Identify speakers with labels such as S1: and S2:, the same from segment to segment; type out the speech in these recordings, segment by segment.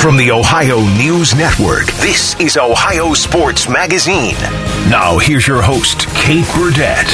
S1: From the Ohio News Network, this is Ohio Sports Magazine. Now, here's your host, Kate Burdett.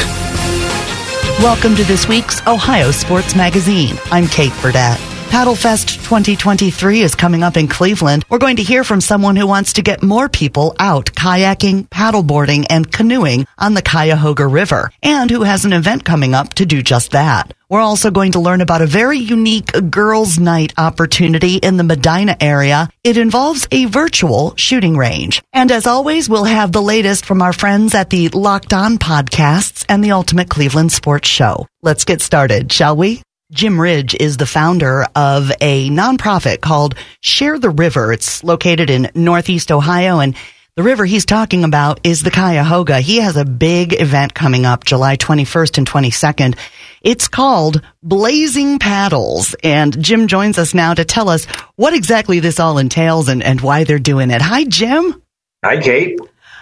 S2: Welcome to this week's Ohio Sports Magazine. I'm Kate Burdett. Paddlefest 2023 is coming up in Cleveland. We're going to hear from someone who wants to get more people out kayaking, paddleboarding, and canoeing on the Cuyahoga River, and who has an event coming up to do just that. We're also going to learn about a very unique girls' night opportunity in the Medina area. It involves a virtual shooting range. And as always, we'll have the latest from our friends at the Locked On podcasts and the Ultimate Cleveland Sports Show. Let's get started, shall we? Jim Ridge is the founder of a nonprofit called Share the River. It's located in Northeast Ohio and the river he's talking about is the Cuyahoga. He has a big event coming up July 21st and 22nd. It's called Blazing Paddles. And Jim joins us now to tell us what exactly this all entails and, and why they're doing it. Hi, Jim.
S3: Hi, Kate.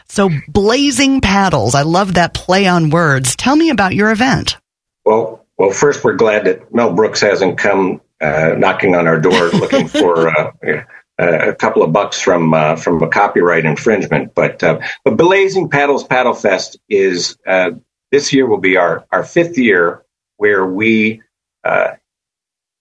S2: So, Blazing Paddles. I love that play on words. Tell me about your event.
S3: Well, well, first, we're glad that Mel Brooks hasn't come uh, knocking on our door looking for uh, a couple of bucks from uh, from a copyright infringement. But uh, but Blazing Paddles Paddle Fest is uh, this year will be our our fifth year where we uh,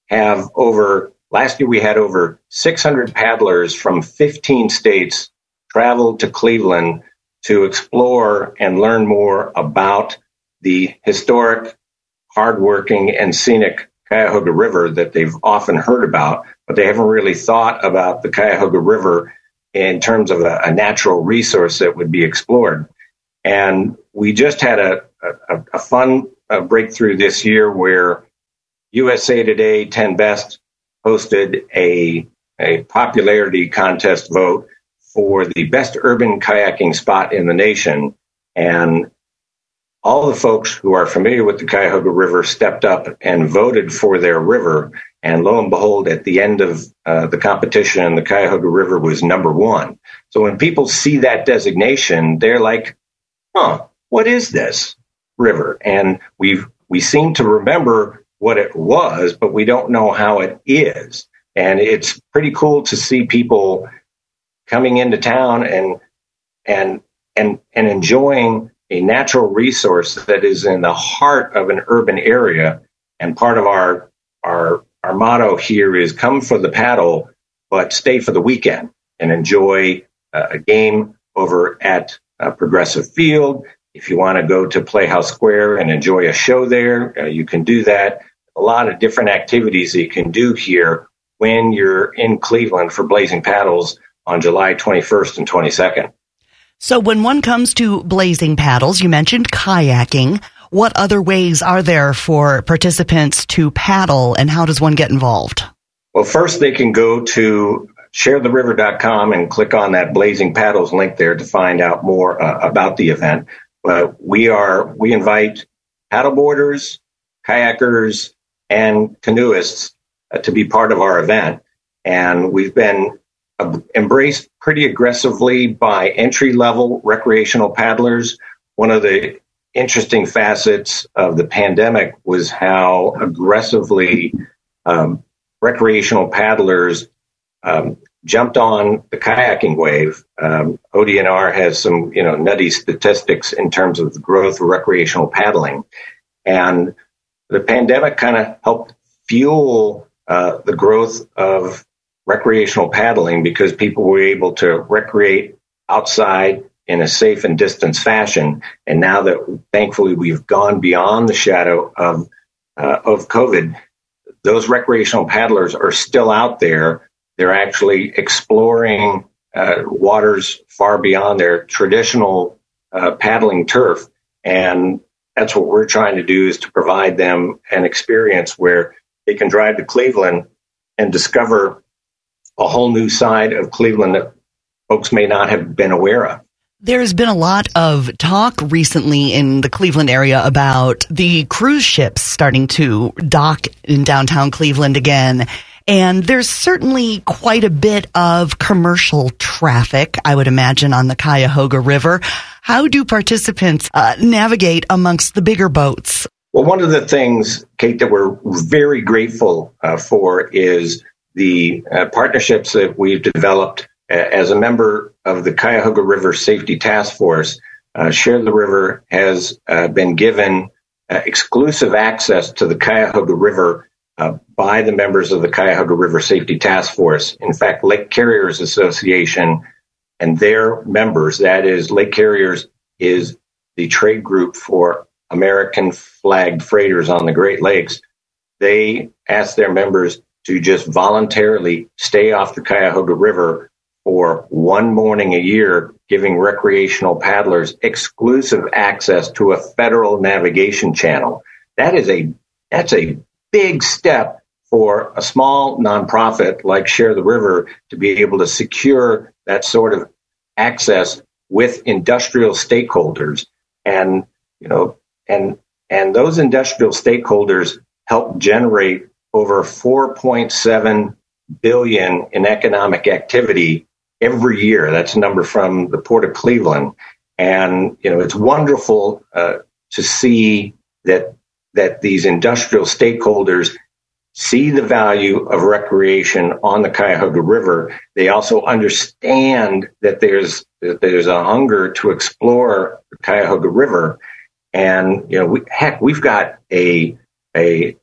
S3: have over. Last year we had over 600 paddlers from 15 states travel to Cleveland to explore and learn more about the historic, hardworking, and scenic Cuyahoga River that they've often heard about, but they haven't really thought about the Cuyahoga River in terms of a, a natural resource that would be explored. And we just had a, a, a fun uh, breakthrough this year where USA Today 10 Best hosted a, a popularity contest vote for the best urban kayaking spot in the nation. And all the folks who are familiar with the Cuyahoga River stepped up and voted for their river. And lo and behold, at the end of uh, the competition, the Cuyahoga River was number one. So when people see that designation, they're like, huh, what is this river? And we we seem to remember what it was, but we don't know how it is. And it's pretty cool to see people coming into town and and and and enjoying a natural resource that is in the heart of an urban area. And part of our our our motto here is come for the paddle, but stay for the weekend and enjoy uh, a game over at uh, Progressive Field. If you want to go to Playhouse Square and enjoy a show there, uh, you can do that. A lot of different activities you can do here when you're in Cleveland for Blazing Paddles on July 21st and 22nd.
S2: So when one comes to blazing paddles, you mentioned kayaking. What other ways are there for participants to paddle and how does one get involved?
S3: Well, first they can go to sharetheriver.com and click on that blazing paddles link there to find out more uh, about the event. But we are, we invite paddleboarders, kayakers, and canoeists uh, to be part of our event. And we've been embraced pretty aggressively by entry level recreational paddlers. One of the interesting facets of the pandemic was how aggressively um, recreational paddlers um, jumped on the kayaking wave. Um, ODNR has some, you know, nutty statistics in terms of the growth of recreational paddling, and the pandemic kind of helped fuel uh, the growth of recreational paddling because people were able to recreate outside in a safe and distance fashion. And now that thankfully we've gone beyond the shadow of uh, of COVID, those recreational paddlers are still out there. They're actually exploring uh, waters far beyond their traditional uh, paddling turf, and that's what we're trying to do is to provide them an experience where they can drive to Cleveland and discover a whole new side of Cleveland that folks may not have been aware of.
S2: There's been a lot of talk recently in the Cleveland area about the cruise ships starting to dock in downtown Cleveland again. And there's certainly quite a bit of commercial traffic, I would imagine, on the Cuyahoga River. How do participants uh, navigate amongst the bigger boats?
S3: Well, one of the things, Kate, that we're very grateful uh, for is the uh, partnerships that we've developed uh, as a member of the Cuyahoga River Safety Task Force, uh, Share the River has uh, been given uh, exclusive access to the Cuyahoga River uh, by the members of the Cuyahoga River Safety Task Force. In fact, Lake Carriers Association and their members, that is, Lake Carriers is the trade group for American flagged freighters on the Great Lakes. They ask their members to just voluntarily stay off the Cuyahoga River for one morning a year, giving recreational paddlers exclusive access to a federal navigation channel. That is a that's a big step for a small nonprofit like Share the River to be able to secure that sort of access with industrial stakeholders and you know and and those industrial stakeholders help generate over 4.7 billion in economic activity every year. That's a number from the Port of Cleveland, and you know it's wonderful uh, to see that that these industrial stakeholders see the value of recreation on the Cuyahoga River. They also understand that there's that there's a hunger to explore the Cuyahoga River, and you know, we, heck, we've got a a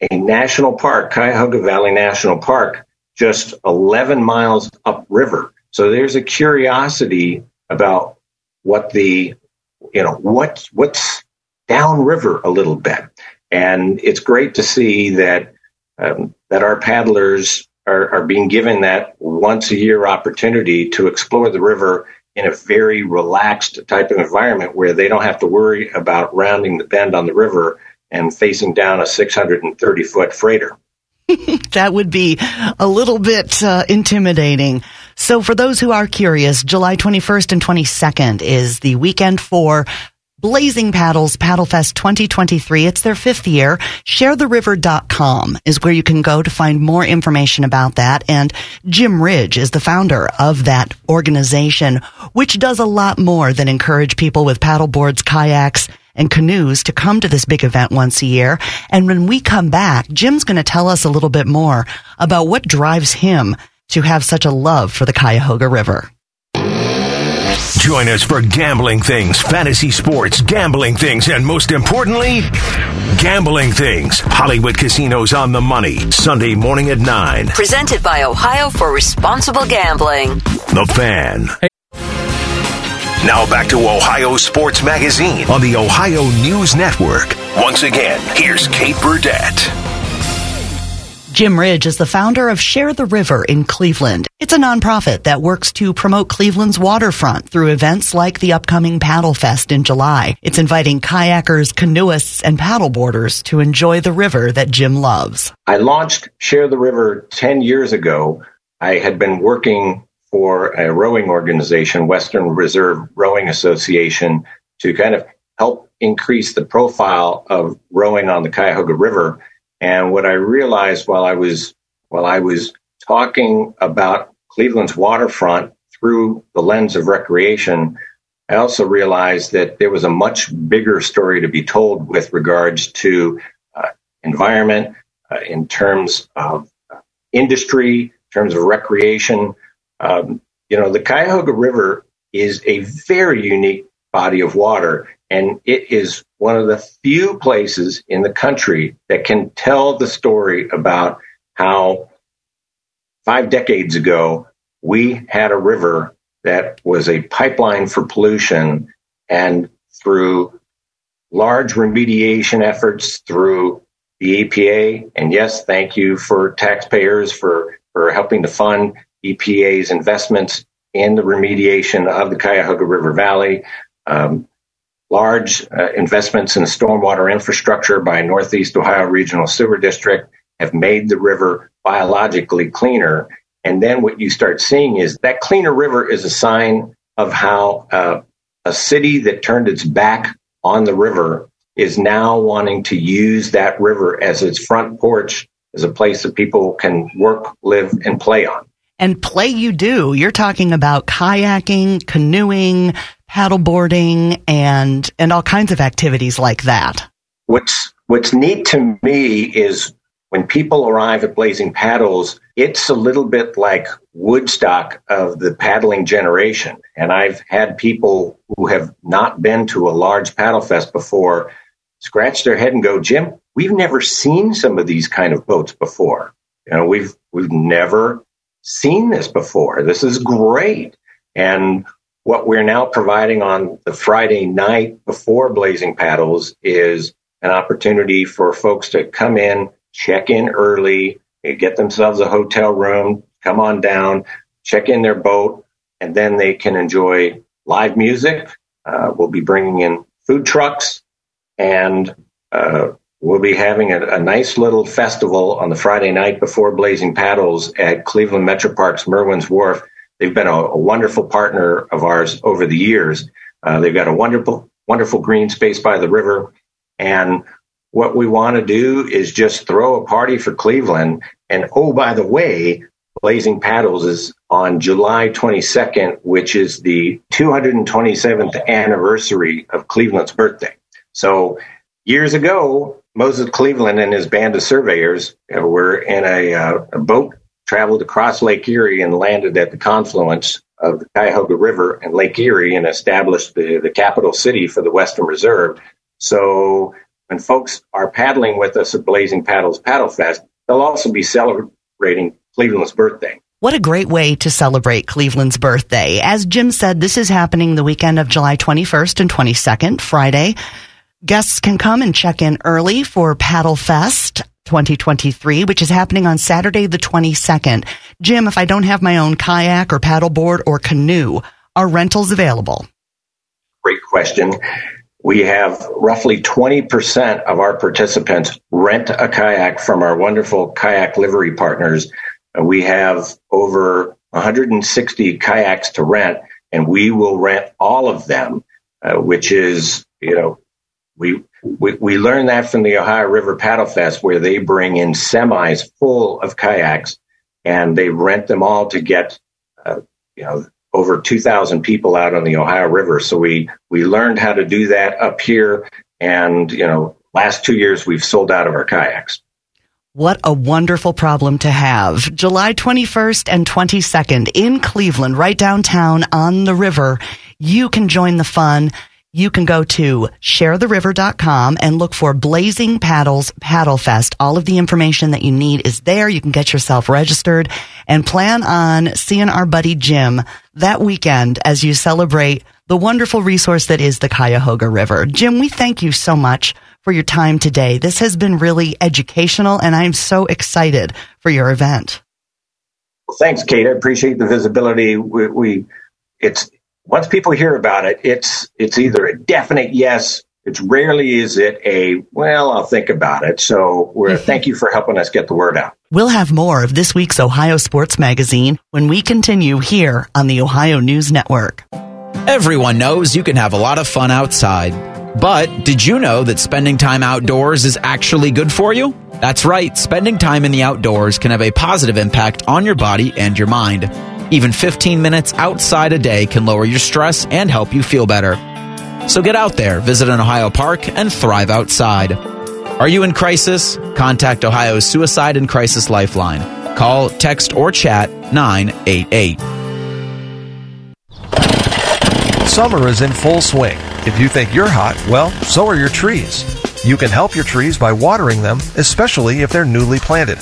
S3: a national park, Cuyahoga Valley National Park, just 11 miles upriver. So there's a curiosity about what the, you know, what what's downriver a little bit, and it's great to see that um, that our paddlers are, are being given that once a year opportunity to explore the river in a very relaxed type of environment where they don't have to worry about rounding the bend on the river and facing down a 630 foot freighter.
S2: that would be a little bit uh, intimidating. So, for those who are curious, July 21st and 22nd is the weekend for Blazing Paddles Paddlefest 2023. It's their fifth year. ShareTheRiver.com is where you can go to find more information about that. And Jim Ridge is the founder of that organization, which does a lot more than encourage people with paddleboards, kayaks, and canoes to come to this big event once a year. And when we come back, Jim's going to tell us a little bit more about what drives him to have such a love for the Cuyahoga River.
S1: Join us for gambling things, fantasy sports, gambling things, and most importantly, gambling things. Hollywood Casinos on the Money, Sunday morning at 9.
S4: Presented by Ohio for Responsible Gambling.
S1: The Fan. Hey. Now back to Ohio Sports Magazine on the Ohio News Network. Once again, here's Kate Burdett.
S2: Jim Ridge is the founder of Share the River in Cleveland. It's a nonprofit that works to promote Cleveland's waterfront through events like the upcoming Paddle Fest in July. It's inviting kayakers, canoeists, and paddleboarders to enjoy the river that Jim loves.
S3: I launched Share the River 10 years ago. I had been working for a rowing organization, Western Reserve Rowing Association, to kind of help increase the profile of rowing on the Cuyahoga River. And what I realized while I was while I was talking about Cleveland's waterfront through the lens of recreation, I also realized that there was a much bigger story to be told with regards to uh, environment, uh, in terms of uh, industry, in terms of recreation, um, you know, the Cuyahoga River is a very unique body of water, and it is one of the few places in the country that can tell the story about how five decades ago we had a river that was a pipeline for pollution, and through large remediation efforts through the EPA, and yes, thank you for taxpayers for, for helping to fund EPA's investments in the remediation of the Cuyahoga River Valley, um, large uh, investments in stormwater infrastructure by Northeast Ohio Regional Sewer District have made the river biologically cleaner. And then what you start seeing is that cleaner river is a sign of how uh, a city that turned its back on the river is now wanting to use that river as its front porch, as a place that people can work, live, and play on.
S2: And play you do. You're talking about kayaking, canoeing, paddleboarding, and and all kinds of activities like that.
S3: What's what's neat to me is when people arrive at Blazing Paddles, it's a little bit like Woodstock of the paddling generation. And I've had people who have not been to a large paddle fest before scratch their head and go, Jim, we've never seen some of these kind of boats before. You know, we've we've never seen this before. This is great. And what we're now providing on the Friday night before Blazing Paddles is an opportunity for folks to come in, check in early, get themselves a hotel room, come on down, check in their boat, and then they can enjoy live music. Uh, we'll be bringing in food trucks, and uh, we'll be having a, a, nice little festival on the Friday night before Blazing Paddles at Cleveland Metro Parks Merwin's Wharf. They've been a, a wonderful partner of ours over the years. Uh, they've got a wonderful, wonderful green space by the river, and what we want to do is just throw a party for Cleveland. And oh, by the way, Blazing Paddles is on July 22nd, which is the 227th anniversary of Cleveland's birthday. So years ago, Moses Cleaveland and his band of surveyors were in a, uh, a boat, traveled across Lake Erie and landed at the confluence of the Cuyahoga River and Lake Erie and established the, the capital city for the Western Reserve. So when folks are paddling with us at Blazing Paddles Paddle Fest, they'll also be celebrating Cleveland's birthday.
S2: What a great way to celebrate Cleveland's birthday. As Jim said, this is happening the weekend of July 21st and 22nd, Friday. Guests can come and check in early for Paddle Fest 2023, which is happening on Saturday the 22nd. Jim, if I don't have my own kayak or paddleboard or canoe, are rentals available?
S3: Great question we have roughly 20% of our participants rent a kayak from our wonderful kayak livery partners. We have over 160 kayaks to rent, and we will rent all of them, uh, which is, you know, we, we, we learned that from the Ohio River Paddle Fest, where they bring in semis full of kayaks and they rent them all to get, uh, you know, over 2,000 people out on the Ohio River. So we, we learned how to do that up here. And, you know, last two years we've sold out of our kayaks.
S2: What a wonderful problem to have. July 21st and 22nd in Cleveland, right downtown on the river. You can join the fun you can go to sharetheriver.com and look for Blazing Paddles Paddle Fest. All of the information that you need is there. You can get yourself registered and plan on seeing our buddy Jim that weekend as you celebrate the wonderful resource that is the Cuyahoga River. Jim, we thank you so much for your time today. This has been really educational and I'm so excited for your event.
S3: Well, thanks, Kate. I appreciate the visibility. We, we it's once people hear about it, it's it's either a definite yes. It's rarely is it a well, I'll think about it. So we're mm-hmm. thank you for helping us get the word out.
S2: We'll have more of this week's Ohio Sports Magazine when we continue here on the Ohio News Network.
S5: Everyone knows you can have a lot of fun outside. But did you know that spending time outdoors is actually good for you? That's right, spending time in the outdoors can have a positive impact on your body and your mind. Even 15 minutes outside a day can lower your stress and help you feel better. So get out there, visit an Ohio park, and thrive outside. Are you in crisis? Contact Ohio's Suicide and Crisis Lifeline. Call, text, or chat 988.
S6: Summer is in full swing. If you think you're hot, well, so are your trees. You can help your trees by watering them, especially if they're newly planted.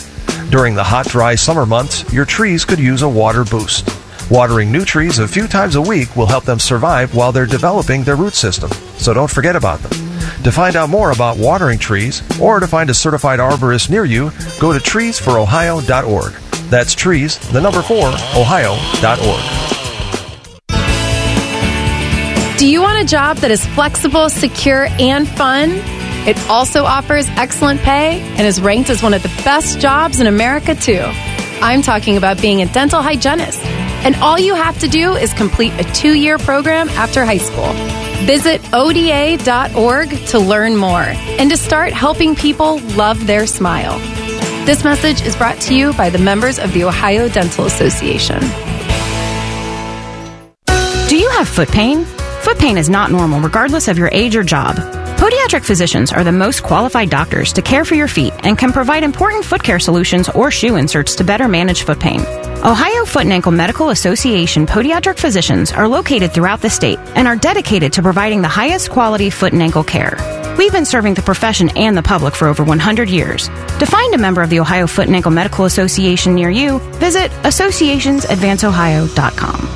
S6: During the hot, dry summer months, your trees could use a water boost. Watering new trees a few times a week will help them survive while they're developing their root system, so don't forget about them. To find out more about watering trees or to find a certified arborist near you, go to treesforohio.org. That's trees, the number 4, ohio.org.
S7: Do you want a job that is flexible, secure, and fun? It also offers excellent pay and is ranked as one of the best jobs in America, too. I'm talking about being a dental hygienist. And all you have to do is complete a two year program after high school. Visit ODA.org to learn more and to start helping people love their smile. This message is brought to you by the members of the Ohio Dental Association.
S8: Do you have foot pain? Foot pain is not normal, regardless of your age or job. Podiatric physicians are the most qualified doctors to care for your feet and can provide important foot care solutions or shoe inserts to better manage foot pain. Ohio Foot and Ankle Medical Association podiatric physicians are located throughout the state and are dedicated to providing the highest quality foot and ankle care. We've been serving the profession and the public for over 100 years. To find a member of the Ohio Foot and Ankle Medical Association near you, visit associationsadvanceohio.com.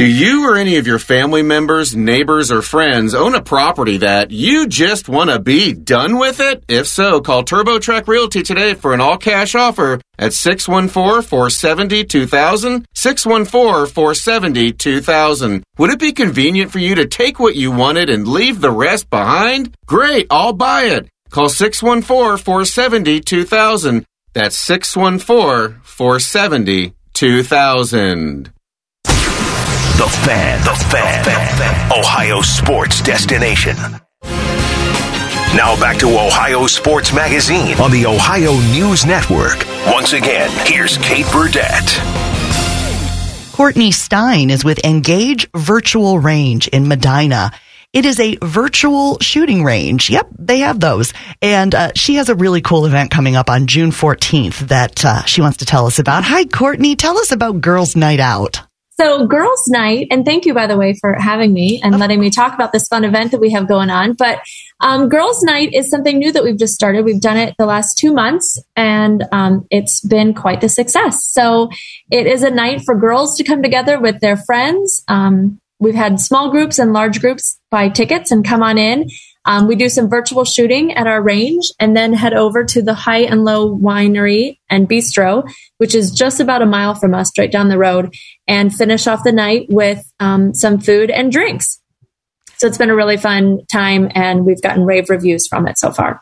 S9: Do you or any of your family members, neighbors, or friends own a property that you just want to be done with it? If so, call TurboTrack Realty today for an all cash offer at 614 470 2000. 614 470 2000. Would it be convenient for you to take what you wanted and leave the rest behind? Great, I'll buy it. Call 614 470 2000. That's 614 470 2000.
S1: The Fan. The Fan. The Fan. Ohio sports destination. Now back to Ohio Sports Magazine on the Ohio News Network. Once again, here's Kate Burdett.
S2: Courtney Stein is with Engage Virtual Range in Medina. It is a virtual shooting range. Yep, they have those. And uh, she has a really cool event coming up on June 14th that uh, she wants to tell us about. Hi, Courtney. Tell us about Girls Night Out.
S10: So, Girls Night, and thank you, by the way, for having me and letting me talk about this fun event that we have going on. But um, Girls Night is something new that we've just started. We've done it the last two months, and um, it's been quite the success. So, it is a night for girls to come together with their friends. Um, we've had small groups and large groups buy tickets and come on in. Um, we do some virtual shooting at our range and then head over to the High and Low Winery and Bistro, which is just about a mile from us, right down the road, and finish off the night with um, some food and drinks. So it's been a really fun time, and we've gotten rave reviews from it so far.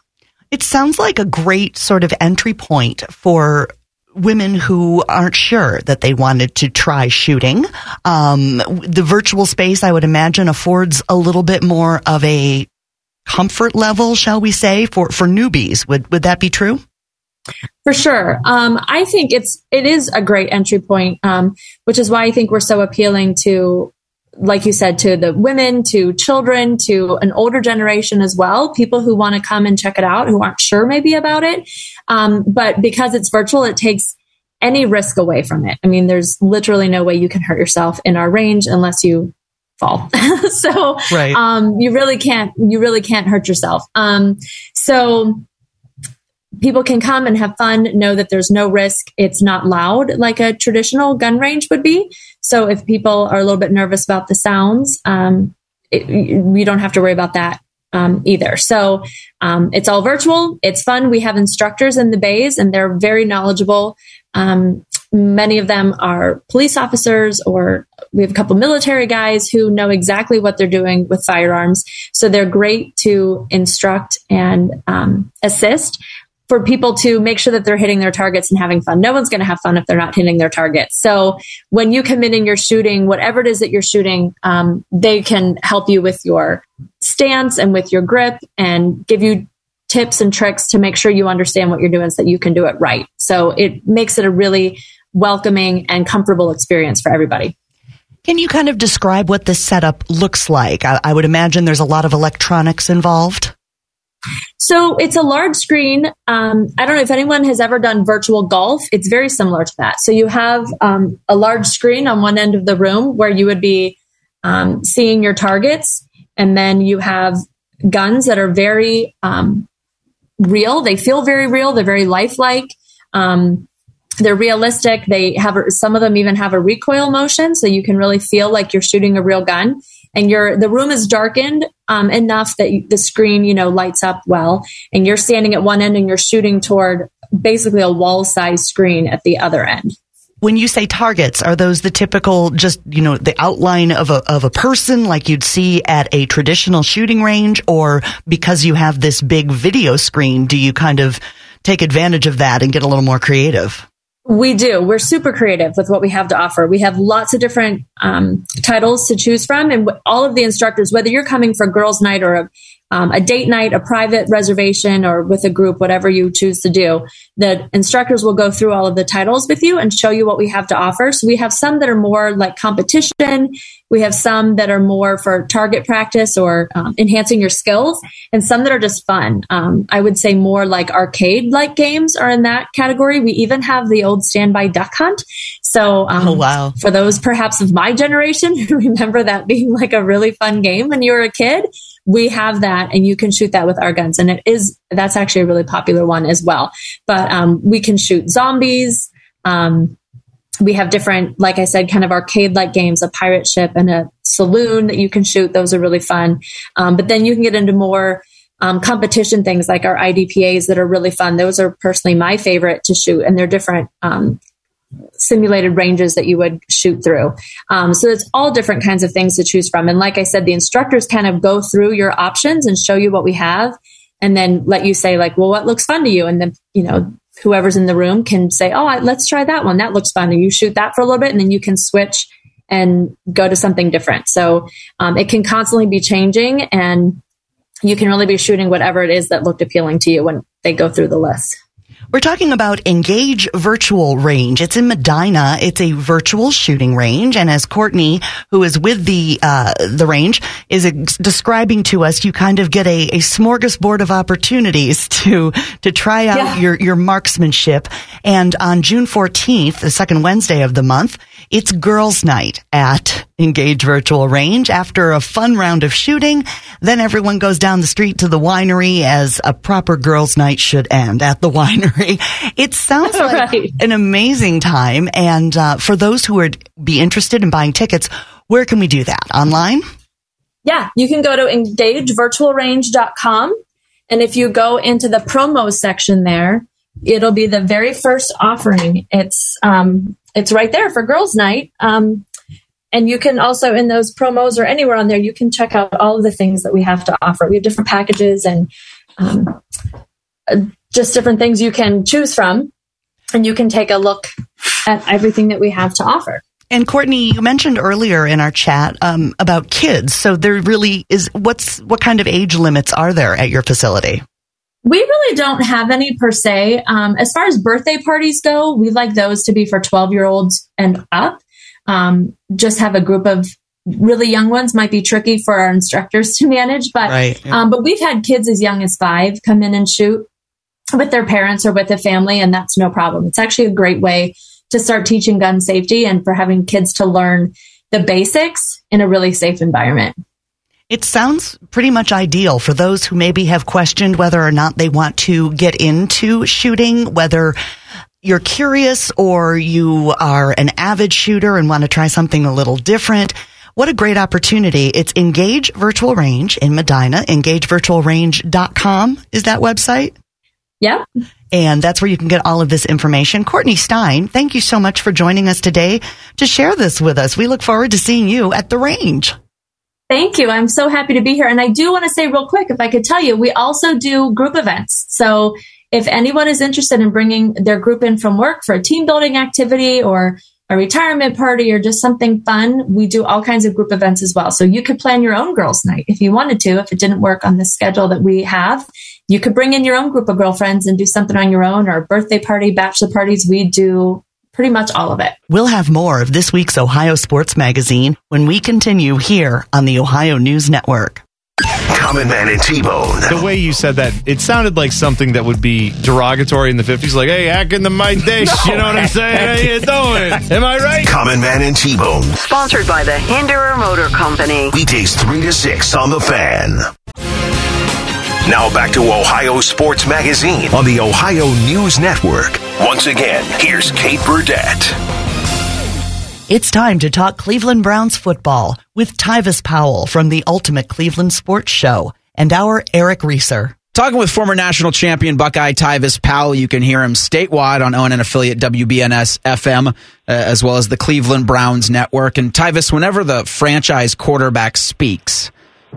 S2: It sounds like a great sort of entry point for women who aren't sure that they wanted to try shooting. Um, the virtual space, I would imagine, affords a little bit more of a comfort level, shall we say, for, for newbies. Would, would that be true?
S10: For sure. Um, I think it's, it is a great entry point, um, which is why I think we're so appealing to, like you said, to the women, to children, to an older generation as well, people who want to come and check it out, who aren't sure maybe about it. Um, but because it's virtual, it takes any risk away from it. I mean, there's literally no way you can hurt yourself in our range unless you fall. so right. um, you really can't you really can't hurt yourself. Um, so people can come and have fun, know that there's no risk. It's not loud like a traditional gun range would be. So if people are a little bit nervous about the sounds, um, it, we don't have to worry about that um, either. So um, it's all virtual. It's fun. We have instructors in the bays, and they're very knowledgeable. Um, many of them are police officers or we have a couple military guys who know exactly what they're doing with firearms. So they're great to instruct and um, assist for people to make sure that they're hitting their targets and having fun. No one's going to have fun if they're not hitting their targets. So when you come in and you're shooting, whatever it is that you're shooting, um, they can help you with your stance and with your grip and give you tips and tricks to make sure you understand what you're doing so that you can do it right. So it makes it a really welcoming and comfortable experience for everybody.
S2: Can you kind of describe what the setup looks like? I, I would imagine there's a lot of electronics involved.
S10: So it's a large screen. Um, I don't know if anyone has ever done virtual golf. It's very similar to that. So you have um, a large screen on one end of the room where you would be um, seeing your targets, and then you have guns that are very um, real. They feel very real. They're very lifelike. Um, they're realistic. They have some of them even have a recoil motion, so you can really feel like you're shooting a real gun. And your the room is darkened um, enough that you, the screen you know lights up well, and you're standing at one end and you're shooting toward basically a wall size screen at the other end.
S2: when you say targets, are those the typical, just, you know, the outline of a, of a person like you'd see at a traditional shooting range? Or because you have this big video screen, do you kind of take advantage of that and get a little more creative?
S10: We do. We're super creative with what we have to offer. We have lots of different um, titles to choose from, and all of the instructors, whether you're coming for girls' night or a um, a date night, a private reservation, or with a group, whatever you choose to do. The instructors will go through all of the titles with you and show you what we have to offer. So we have some that are more like competition. We have some that are more for target practice or um, enhancing your skills, and some that are just fun. Um, I would say more like arcade like games are in that category. We even have the old standby duck hunt. So,
S2: um, oh, wow.
S10: for those perhaps of my generation who remember that being like a really fun game when you were a kid, we have that and you can shoot that with our guns. And it is, that's actually a really popular one as well. But um, we can shoot zombies. Um, we have different, like I said, kind of arcade like games, a pirate ship and a saloon that you can shoot. Those are really fun. Um, but then you can get into more um, competition things like our IDPAs that are really fun. Those are personally my favorite to shoot, and they're different um, simulated ranges that you would shoot through. Um, so it's all different kinds of things to choose from. And like I said, the instructors kind of go through your options and show you what we have and then let you say like, well, what looks fun to you? And then, you know, whoever's in the room can say, oh, let's try that one. That looks fun. And you shoot that for a little bit and then you can switch and go to something different. So um, it can constantly be changing and you can really be shooting whatever it is that looked appealing to you when they go through the list.
S2: We're talking about Engage Virtual Range. It's in Medina. It's a virtual shooting range, and as Courtney, who is with the uh, the range, is ex- describing to us, you kind of get a, a smorgasbord of opportunities to to try out yeah. your your marksmanship. And on June 14th, the second Wednesday of the month, it's girls' night at Engage Virtual Range. After a fun round of shooting, then everyone goes down the street to the winery as a proper girls' night should end at the winery. It sounds like right. an amazing time. And uh, for those who would be interested in buying tickets, where can we do that? Online?
S10: Yeah, you can go to engagevirtualrange.com. And if you go into the promo section there, it'll be the very first offering. It's um, it's right there for girls' night. Um, and you can also in those promos or anywhere on there, you can check out all of the things that we have to offer. We have different packages and um, just different things you can choose from, and you can take a look at everything that we have to offer.
S2: And Courtney, you mentioned earlier in our chat um, about kids. So there really is. What's what kind of age limits are there at your facility?
S10: We really don't have any per se. Um, as far as birthday parties go, we like those to be for 12 year olds and up. Um, just have a group of really young ones might be tricky for our instructors to manage, but right, yeah. um, but we've had kids as young as five come in and shoot with their parents or with a family, and that's no problem. It's actually a great way to start teaching gun safety and for having kids to learn the basics in a really safe environment.
S2: It sounds pretty much ideal for those who maybe have questioned whether or not they want to get into shooting, whether you're curious or you are an avid shooter and want to try something a little different. What a great opportunity. It's Engage Virtual Range in Medina. EngageVirtualRange.com is that website?
S10: Yeah.
S2: And that's where you can get all of this information. Courtney Stein, thank you so much for joining us today to share this with us. We look forward to seeing you at the range.
S10: Thank you. I'm so happy to be here. And I do want to say real quick, if I could tell you, we also do group events. So if anyone is interested in bringing their group in from work for a team building activity or a retirement party or just something fun, we do all kinds of group events as well. So you could plan your own girls' night if you wanted to, if it didn't work on the schedule that we have. You could bring in your own group of girlfriends and do something on your own or birthday party, bachelor parties. We do pretty much all of it.
S2: We'll have more of this week's Ohio Sports Magazine when we continue here on the Ohio News Network.
S1: Common Man and T-Bone.
S11: The way you said that, it sounded like something that would be derogatory in the 50s, like, hey, hack the my dish. no, you know what I'm saying? How you doing? Am I right?
S1: Common Man and T-Bone.
S4: Sponsored by the Hinderer Motor Company.
S1: Weekdays 3 to 6 on The Fan. Now back to Ohio Sports Magazine on the Ohio News Network. Once again, here's Kate Burdett.
S2: It's time to talk Cleveland Browns football with Tyvis Powell from the Ultimate Cleveland Sports Show and our Eric Reeser.
S5: Talking with former national champion Buckeye Tyvis Powell. You can hear him statewide on ONN affiliate WBNS FM, uh, as well as the Cleveland Browns network. And Tyvis, whenever the franchise quarterback speaks,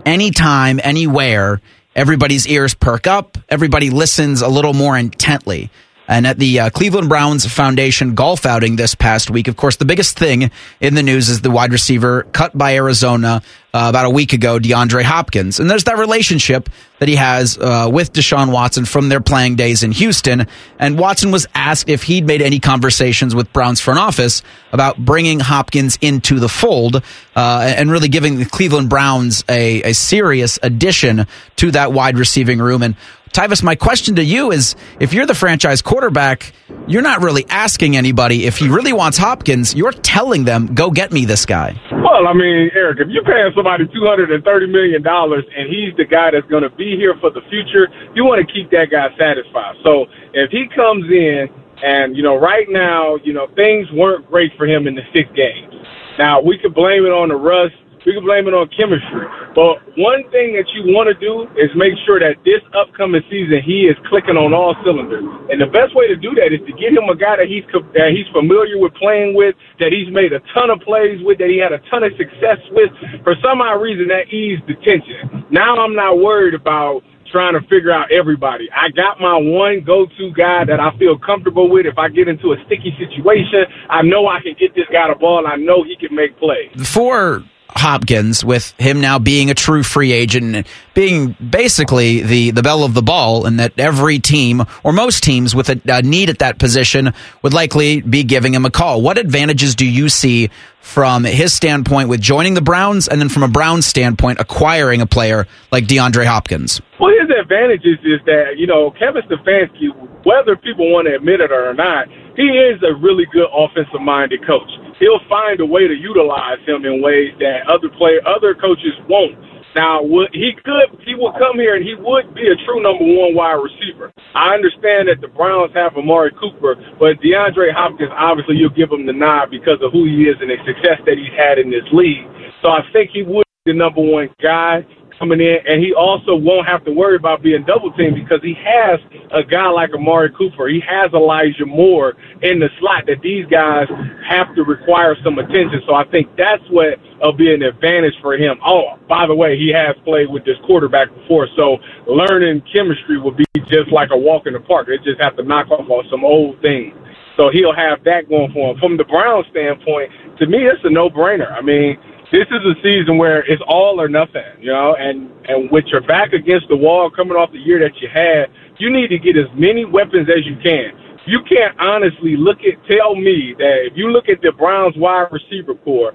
S5: anytime, anywhere, everybody's ears perk up. Everybody listens a little more intently. And at the uh, Cleveland Browns Foundation golf outing this past week, of course, the biggest thing in the news is the wide receiver cut by Arizona uh, about a week ago, DeAndre Hopkins. And there's that relationship that he has uh, with Deshaun Watson from their playing days in Houston. And Watson was asked if he'd made any conversations with Browns front office about bringing Hopkins into the fold uh, and really giving the Cleveland Browns a, a serious addition to that wide receiving room. And Tyvis, my question to you is if you're the franchise quarterback, you're not really asking anybody. If he really wants Hopkins, you're telling them, go get me this guy.
S12: Well, I mean, Eric, if you're paying somebody $230 million and he's the guy that's going to be here for the future, you want to keep that guy satisfied. So if he comes in and, you know, right now, you know, things weren't great for him in the six games. Now, we could blame it on the rust we can blame it on chemistry. But one thing that you want to do is make sure that this upcoming season he is clicking on all cylinders. And the best way to do that is to get him a guy that he's that he's familiar with playing with, that he's made a ton of plays with, that he had a ton of success with. For some odd reason, that eased the tension. Now I'm not worried about trying to figure out everybody. I got my one go-to guy that I feel comfortable with. If I get into a sticky situation, I know I can get this guy the ball. I know he can make plays.
S5: For Hopkins with him now being a true free agent and being basically the, the belle of the ball and that every team or most teams with a, a, need at that position would likely be giving him a call. What advantages do you see from his standpoint with joining the Browns and then from a Browns standpoint acquiring a player like DeAndre Hopkins?
S12: Well, his advantages is that, you know, Kevin Stefanski, whether people want to admit it or not, he is a really good offensive minded coach he'll find a way to utilize him in ways that other player, other coaches won't. Now, he could, he will come here and he would be a true number one wide receiver. I understand that the Browns have Amari Cooper, but DeAndre Hopkins, obviously, you'll give him the nod because of who he is and the success that he's had in this league. So I think he would be the number one guy coming in, and he also won't have to worry about being double teamed because he has a guy like Amari Cooper. He has Elijah Moore in the slot that these guys have to require some attention. So I think that's what will be an advantage for him. Oh, by the way, he has played with this quarterback before, so learning chemistry will be just like a walk in the park. They just have to knock off on some old things. So he'll have that going for him. From the Browns standpoint, to me, it's a no-brainer. I mean, this is a season where it's all or nothing, you know, and and with your back against the wall coming off the year that you had, you need to get as many weapons as you can. You can't honestly look at tell me that if you look at the Browns wide receiver corps,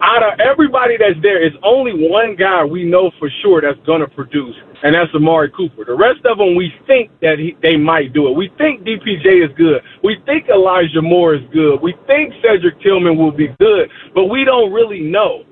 S12: out of everybody that's there, it's only one guy we know for sure that's going to produce, and that's Amari Cooper. The rest of them, we think that he, they might do it. We think DPJ is good. We think Elijah Moore is good. We think Cedric Tillman will be good, but we don't really know.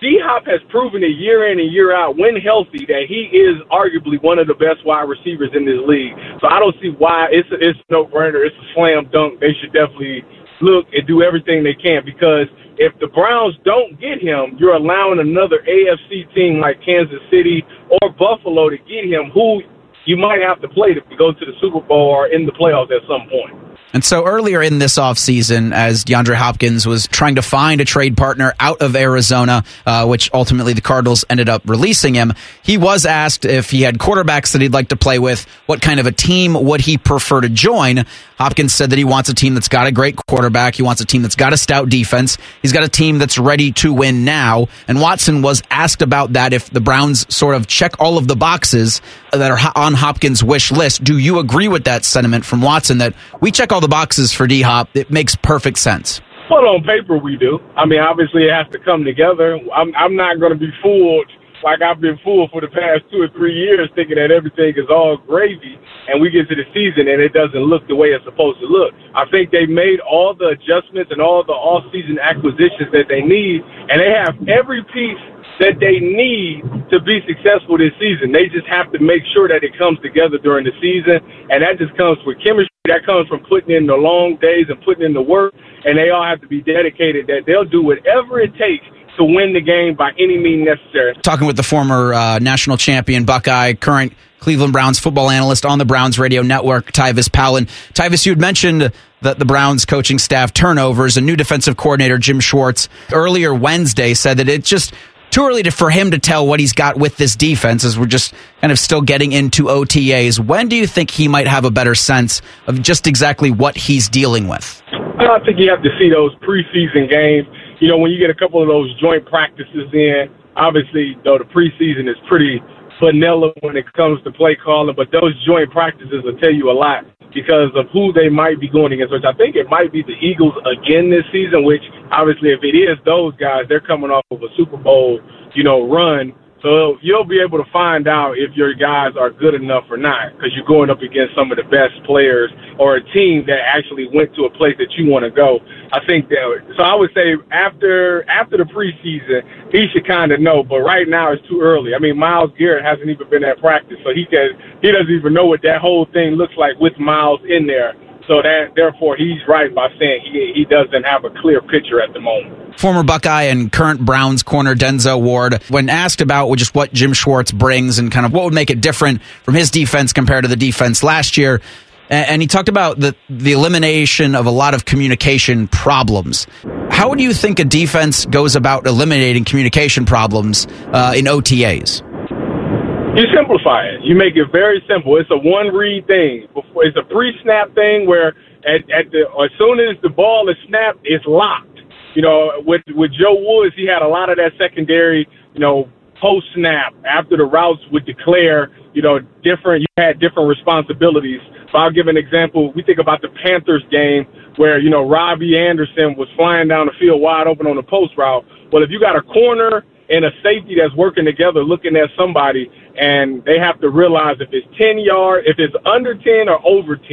S12: D Hop has proven it year in and year out, when healthy, that he is arguably one of the best wide receivers in this league. So I don't see why it's a, it's no brainer. It's a slam dunk. They should definitely look and do everything they can because if the Browns don't get him, you're allowing another AFC team like Kansas City or Buffalo to get him, who you might have to play to go to the Super Bowl or in the playoffs at some point.
S5: And so earlier in this offseason, as DeAndre Hopkins was trying to find a trade partner out of Arizona, uh, which ultimately the Cardinals ended up releasing him, he was asked if he had quarterbacks that he'd like to play with, what kind of a team would he prefer to join. Hopkins said that he wants a team that's got a great quarterback. He wants a team that's got a stout defense. He's got a team that's ready to win now. And Watson was asked about that if the Browns sort of check all of the boxes that are on Hopkins' wish list. Do you agree with that sentiment from Watson that we check all the boxes for D Hop? It makes perfect sense.
S12: Well, on paper, we do. I mean, obviously, it has to come together. I'm, I'm not going to be fooled like I've been fooled for the past two or three years thinking that everything is all gravy and we get to the season and it doesn't look the way it's supposed to look. I think they made all the adjustments and all the off season acquisitions that they need and they have every piece that they need to be successful this season. They just have to make sure that it comes together during the season and that just comes with chemistry. That comes from putting in the long days and putting in the work and they all have to be dedicated that they'll do whatever it takes to win the game by any means necessary.
S5: Talking with the former uh, national champion Buckeye, current Cleveland Browns football analyst on the Browns radio network, Tyvis Powell. Tyvis, you had mentioned that the Browns coaching staff turnovers. A new defensive coordinator, Jim Schwartz, earlier Wednesday said that it just too early to, for him to tell what he's got with this defense as we're just kind of still getting into OTAs. When do you think he might have a better sense of just exactly what he's dealing with?
S12: I think you have to see those preseason games. You know, when you get a couple of those joint practices in, obviously, though the preseason is pretty vanilla when it comes to play calling, but those joint practices will tell you a lot because of who they might be going against, which I think it might be the Eagles again this season, which obviously if it is those guys, they're coming off of a Super Bowl, you know, run so you'll be able to find out if your guys are good enough or not because you're going up against some of the best players or a team that actually went to a place that you want to go. I think that so I would say after after the preseason he should kind of know, but right now it's too early. I mean Myles Garrett hasn't even been at practice, so he can he doesn't even know what that whole thing looks like with Myles in there. So that therefore he's right by saying he he doesn't have a clear picture at the moment.
S5: Former Buckeye and current Browns corner Denzel Ward, when asked about just what Jim Schwartz brings and kind of what would make it different from his defense compared to the defense last year, and he talked about the the elimination of a lot of communication problems. How do you think a defense goes about eliminating communication problems uh, in OTAs?
S12: You simplify it. You make it very simple. It's a one read thing. It's a pre snap thing where at, at the as soon as the ball is snapped, it's locked. You know, with with Joe Woods, he had a lot of that secondary. You know, post snap after the routes would declare. You know, different. You had different responsibilities. So I'll give an example. We think about the Panthers game where you know Robby Anderson was flying down the field wide open on the post route. Well, if you got a corner and a safety that's working together looking at somebody and they have to realize if it's 10 yard, if it's under 10 or over 10.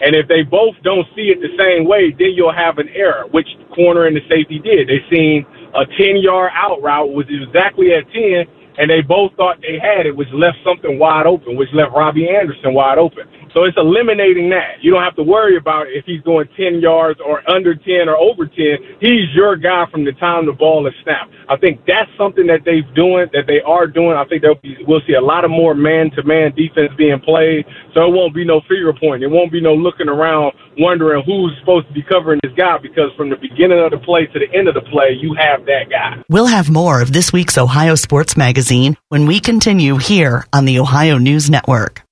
S12: And if they both don't see it the same way, then you'll have an error, which the corner and the safety did. They seen a 10 yard out route was exactly at 10 and they both thought they had it, which left something wide open, which left Robby Anderson wide open. So it's eliminating that. You don't have to worry about if he's going 10 yards or under 10 or over 10. He's your guy from the time the ball is snapped. I think that's something that they've doing, that they are doing. I think be, we'll see a lot of more man-to-man defense being played. So it won't be no finger point. It won't be no looking around wondering who's supposed to be covering this guy because from the beginning of the play to the end of the play, you have that guy.
S2: We'll have more of this week's Ohio Sports Magazine when we continue here on the Ohio News Network.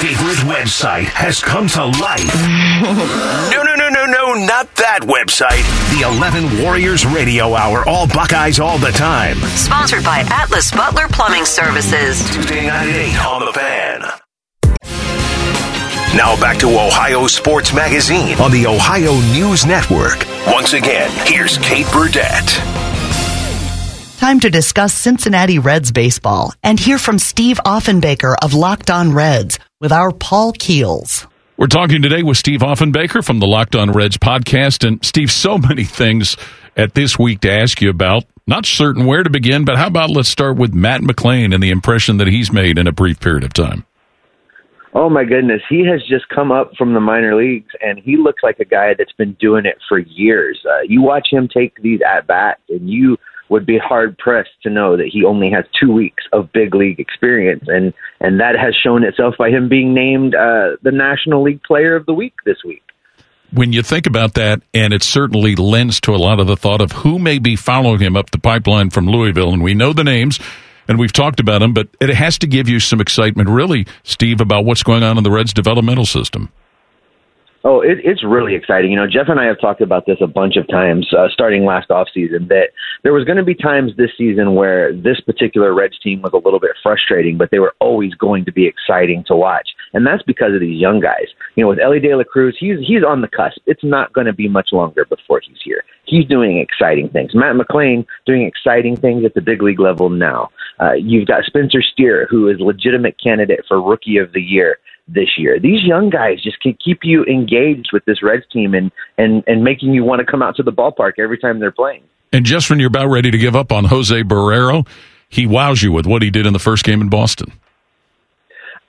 S1: Your favorite website has come to life. no, no, no, no, no, not that website. The 11 Warriors Radio Hour, all Buckeyes all the time.
S4: Sponsored by Atlas Butler Plumbing Services.
S1: Tuesday night at 8 on the fan. Now back to Ohio Sports Magazine on the Ohio News Network. Once again, here's Kate Burdett.
S2: Time to discuss Cincinnati Reds baseball and hear from Steve Offenbaker of Locked On Reds with our Paul Keels.
S13: We're talking today with Steve Offenbaker from the Locked On Reds podcast. And Steve, so many things at this week to ask you about. Not certain where to begin, but how about let's start with Matt McLain and the impression that he's made in a brief period of time.
S14: Oh my goodness, he has just come up from the minor leagues, and he looks like a guy that's been doing it for years. Uh, you watch him take these at bats, and you would be hard pressed to know that he only has two weeks of big league experience, and and that has shown itself by him being named uh, the National League Player of the Week this week.
S13: When you think about that, and it certainly lends to a lot of the thought of who may be following him up the pipeline from Louisville, and we know the names and we've talked about them, but it has to give you some excitement, really, Steve, about what's going on in the Reds' developmental system.
S14: Oh, it, it's really exciting. You know, Jeff and I have talked about this a bunch of times, uh, starting last offseason, that there was going to be times this season where this particular Reds team was a little bit frustrating, but they were always going to be exciting to watch. And that's because of these young guys. You know, with Elly De La Cruz, he's, he's on the cusp. It's not going to be much longer before he's here. He's doing exciting things. Matt McLain doing exciting things at the big league level now. Uh, you've got Spencer Steer, who is legitimate candidate for Rookie of the Year this year. These young guys just can keep you engaged with this Reds team and and and making you want to come out to the ballpark every time they're playing.
S13: And just when you're about ready to give up on Jose Barrero, he wows you with what he did in the first game in Boston.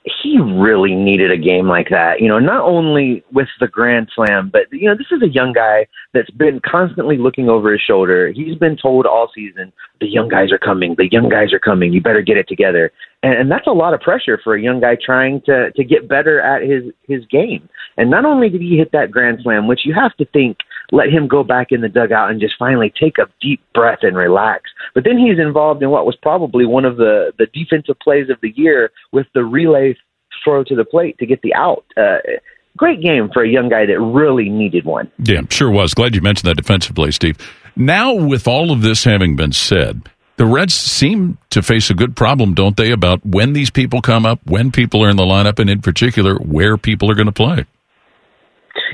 S14: He really needed a game like that. You know, not only with the Grand Slam, but you know, this is a young guy that's been constantly looking over his shoulder. He's been told all season, "The young guys are coming. The young guys are coming. You better get it together." And, and that's a lot of pressure for a young guy trying to to get better at his his game. And not only did he hit that Grand Slam, which you have to think let him go back in the dugout and just finally take a deep breath and relax. But then he's involved in what was probably one of the the defensive plays of the year with the relay throw to the plate to get the out. Uh, great game for a young guy that really needed one.
S13: Yeah, sure was. Glad you mentioned that defensive play, Steve. Now, with all of this having been said, the Reds seem to face a good problem, don't they, about when these people come up, when people are in the lineup, and in particular, where people are going to play.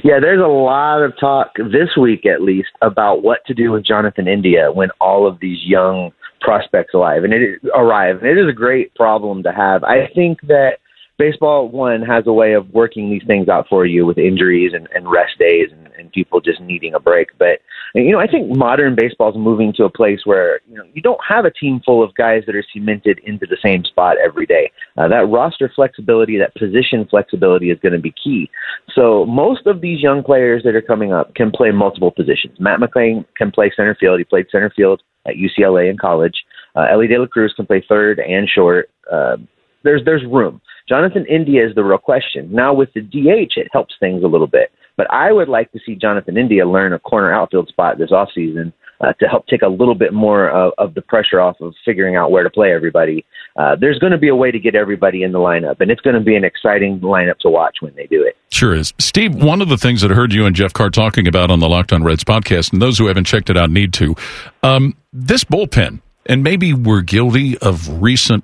S14: Yeah, there's a lot of talk this week, at least, about what to do with Jonathan India when all of these young prospects arrive, and it is, arrive. And it is a great problem to have. I think that baseball one has a way of working these things out for you with injuries and, and rest days and, and people just needing a break. But you know, I think modern baseball is moving to a place where you know you don't have a team full of guys that are cemented into the same spot every day. Uh, that roster flexibility, that position flexibility, is going to be key. So most of these young players that are coming up can play multiple positions. Matt McLain can play center field. He played center field at UCLA in college. Uh, Elly De La Cruz can play third and short. Uh, there's there's room. Jonathan India is the real question. Now with the DH, it helps things a little bit. But I would like to see Jonathan India learn a corner outfield spot this offseason uh, to help take a little bit more of, of the pressure off of figuring out where to play everybody. Uh, there's going to be a way to get everybody in the lineup, and it's going to be an exciting lineup to watch when they do it.
S13: Sure is. Steve, one of the things that I heard you and Jeff Carr talking about on the Locked on Reds podcast, and those who haven't checked it out need to, um, this bullpen, and maybe we're guilty of recent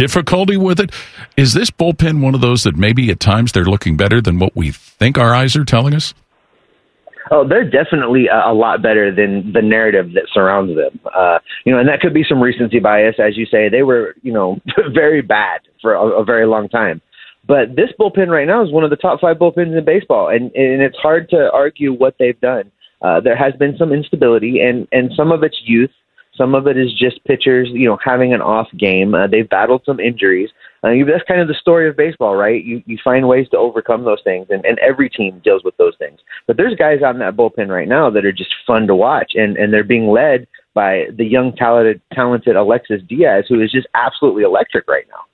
S13: difficulty with it. Is this bullpen one of those that maybe at times they're looking better than what we think our eyes are telling us?
S14: Oh, they're definitely a, lot better than the narrative that surrounds them. Uh, you know, and that could be some recency bias, as you say. They were, you know, very bad for a, a very long time. But this bullpen right now is one of the top five bullpens in baseball, and and it's hard to argue what they've done. Uh, there has been some instability, and and some of it's youth, some of it is just pitchers, you know, having an off game. Uh, they've battled some injuries. Uh, that's kind of the story of baseball, right? You you find ways to overcome those things, and, and every team deals with those things. But there's guys out in that bullpen right now that are just fun to watch, and and they're being led by the young talented talented Alexis Diaz, who is just absolutely electric right now.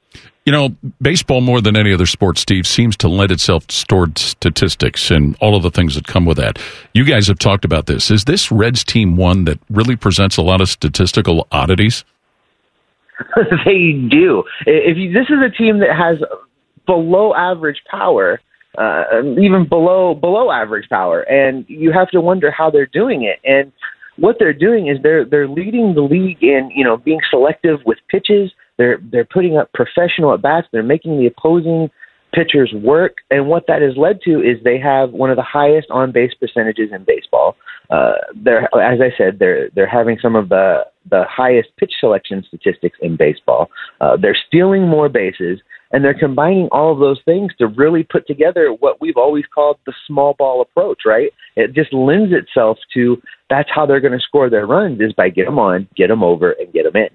S13: You know, baseball more than any other sport, Steve, seems to lend itself toward statistics and all of the things that come with that. You guys have talked about this. Is this Reds team one that really presents a lot of statistical oddities?
S14: they do. If you, this is a team that has below average power, uh, even below below average power, and you have to wonder how they're doing it. And what they're doing is they're they're leading the league in you know being selective with pitches they're they're putting up professional at bats. They're making the opposing pitchers work, and what that has led to is they have one of the highest on base percentages in baseball. Uh, they're as I said, they're they're having some of the the highest pitch selection statistics in baseball. Uh, they're stealing more bases, and they're combining all of those things to really put together what we've always called the small ball approach. Right? It just lends itself to that's how they're going to score their runs is by get them on, get them over, and get them in.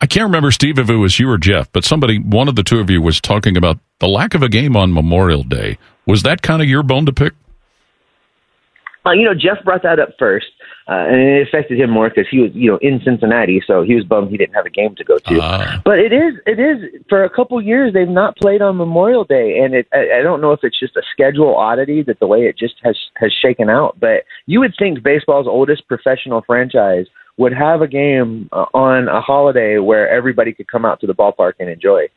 S13: I can't remember, Steve, if it was you or Jeff, but somebody, one of the two of you, was talking about the lack of a game on Memorial Day. Was that kind of your bone to pick?
S14: Uh, you know, Jeff brought that up first, uh, and it affected him more because he was, you know, in Cincinnati, so he was bummed he didn't have a game to go to.
S13: Ah.
S14: But it is, it is for a couple years they've not played on Memorial Day, and it, I, I don't know if it's just a schedule oddity that the way it just has has shaken out. But you would think baseball's oldest professional franchise would have a game uh, on a holiday where everybody could come out to the ballpark and enjoy.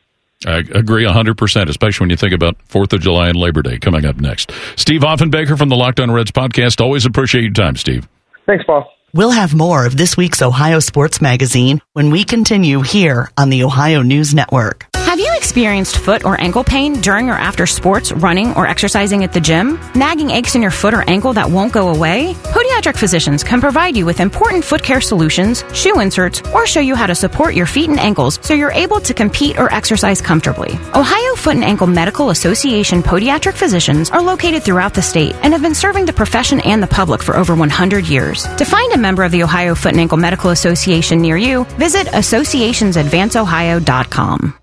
S13: I agree 100%, especially when you think about 4th of July and Labor Day coming up next. Steve Offenbaker from the Locked on Reds podcast. Always appreciate your time, Steve.
S14: Thanks, Paul.
S2: We'll have more of this week's Ohio Sports Magazine when we continue here on the Ohio News Network.
S8: Experienced foot or ankle pain during or after sports, running, or exercising at the gym? Nagging aches in your foot or ankle that won't go away? Podiatric physicians can provide you with important foot care solutions, shoe inserts, or show you how to support your feet and ankles so you're able to compete or exercise comfortably. Ohio Foot and Ankle Medical Association podiatric physicians are located throughout the state and have been serving the profession and the public for over 100 years. To find a member of the Ohio Foot and Ankle Medical Association near you, visit associationsadvanceohio.com.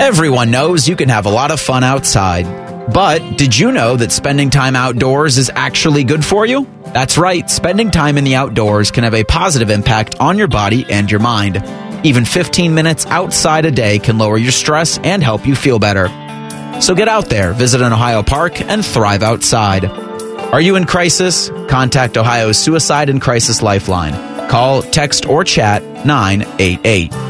S5: Everyone knows you can have a lot of fun outside. But did you know that spending time outdoors is actually good for you? That's right, spending time in the outdoors can have a positive impact on your body and your mind. Even 15 minutes outside a day can lower your stress and help you feel better. So get out there, visit an Ohio park, and thrive outside. Are you in crisis? Contact Ohio's Suicide and Crisis Lifeline. Call, text, or chat 988.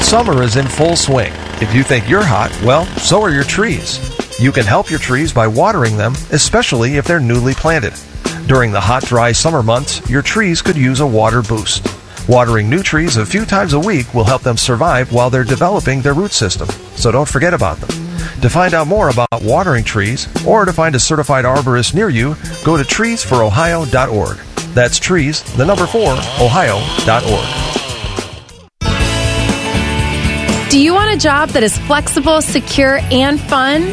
S6: Summer is in full swing. If you think you're hot, well, so are your trees. You can help your trees by watering them, especially if they're newly planted. During the hot, dry summer months, your trees could use a water boost. Watering new trees a few times a week will help them survive while they're developing their root system, so don't forget about them. To find out more about watering trees or to find a certified arborist near you, go to treesforohio.org. That's trees, the number 4, ohio.org.
S7: Do you want a job that is flexible, secure, and fun?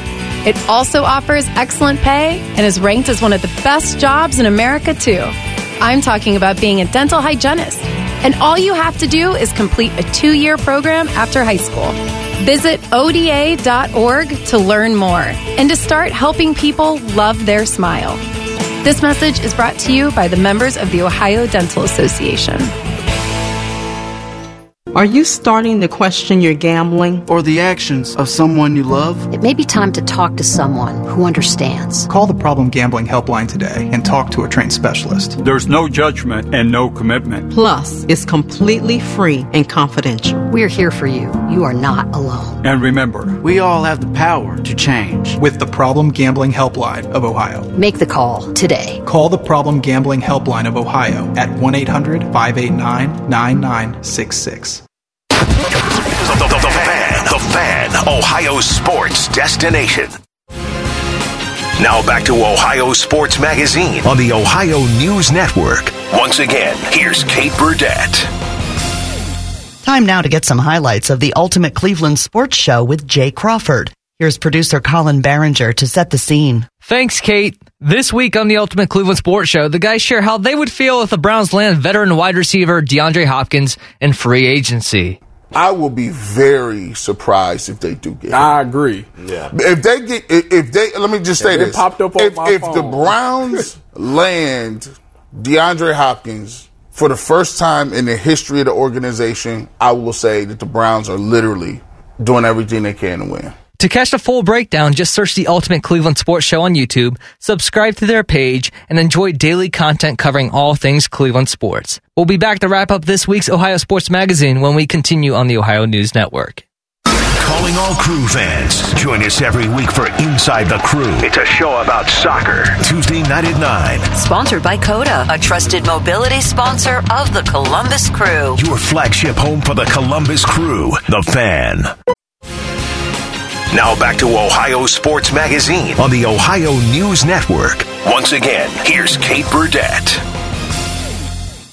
S7: It also offers excellent pay and is ranked as one of the best jobs in America, too. I'm talking about being a dental hygienist. And all you have to do is complete a two year program after high school. Visit ODA.org to learn more and to start helping people love their smile. This message is brought to you by the members of the Ohio Dental Association.
S15: Are you starting to question your gambling?
S16: Or the actions of someone you love?
S17: It may be time to talk to someone who understands.
S18: Call the Problem Gambling Helpline today and talk to a trained specialist.
S19: There's no judgment and no commitment.
S15: Plus, it's completely free and confidential.
S17: We're here for you. You are not alone.
S19: And remember,
S16: we all have the power to change.
S18: With the Problem Gambling Helpline of Ohio.
S17: Make the call today.
S18: Call the Problem Gambling Helpline of Ohio at 1 800 589 9966.
S1: The, the, the fan, the fan, Ohio sports destination. Now back to Ohio Sports Magazine on the Ohio News Network. Once again, here's Kate Burdett.
S2: Time now to get some highlights of the Ultimate Cleveland Sports Show with Jay Crawford. Here's producer Colin Barringer to set the scene.
S20: Thanks, Kate. This week on the Ultimate Cleveland Sports Show, the guys share how they would feel if the Browns land veteran wide receiver DeAndre Hopkins in free agency.
S21: I will be very surprised if they do get.
S22: I agree.
S21: Yeah. If they get, if they, let me just say
S22: if
S21: this:
S22: popped up on
S21: if,
S22: my
S21: if
S22: phone.
S21: the Browns land DeAndre Hopkins for the first time in the history of the organization, I will say that the Browns are literally doing everything they can to win.
S20: To catch the full breakdown, just search the Ultimate Cleveland Sports Show on YouTube, subscribe to their page, and enjoy daily content covering all things Cleveland sports. We'll be back to wrap up this week's Ohio Sports Magazine when we continue on the Ohio News Network.
S1: Calling all crew fans. Join us every week for Inside the Crew. It's a show about soccer. Tuesday night at 9.
S4: Sponsored by Coda, a trusted mobility sponsor of the Columbus Crew.
S1: Your flagship home for the Columbus Crew, The Fan. Now back to Ohio Sports Magazine on the Ohio News Network. Once again, here's Kate Burdett.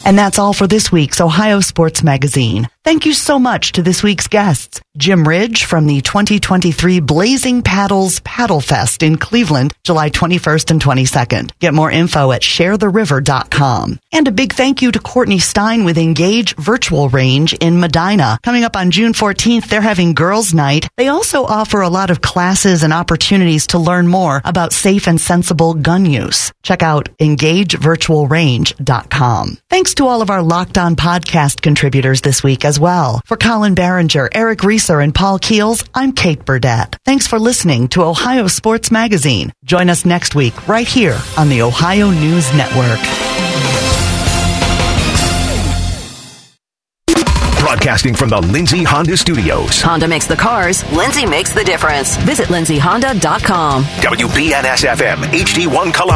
S2: And that's all for this week's Ohio Sports Magazine. Thank you so much to this week's guests. Jim Ridge from the 2023 Blazing Paddles Paddle Fest in Cleveland, July 21st and 22nd. Get more info at sharetheriver.com. And a big thank you to Courtney Stein with Engage Virtual Range in Medina. Coming up on June 14th, they're having Girls Night. They also offer a lot of classes and opportunities to learn more about safe and sensible gun use. Check out engagevirtualrange.com. Thanks to all of our Locked On podcast contributors this week as well. For Colin Barringer, Eric Reeser, and Paul Keels, I'm Kate Burdett. Thanks for listening to Ohio Sports Magazine. Join us next week right here on the Ohio News Network.
S1: Broadcasting from the Lindsay Honda Studios.
S4: Honda makes the cars, Lindsay makes the difference. Visit lindsayhonda.com.
S1: WBNS FM, HD1 Columbus.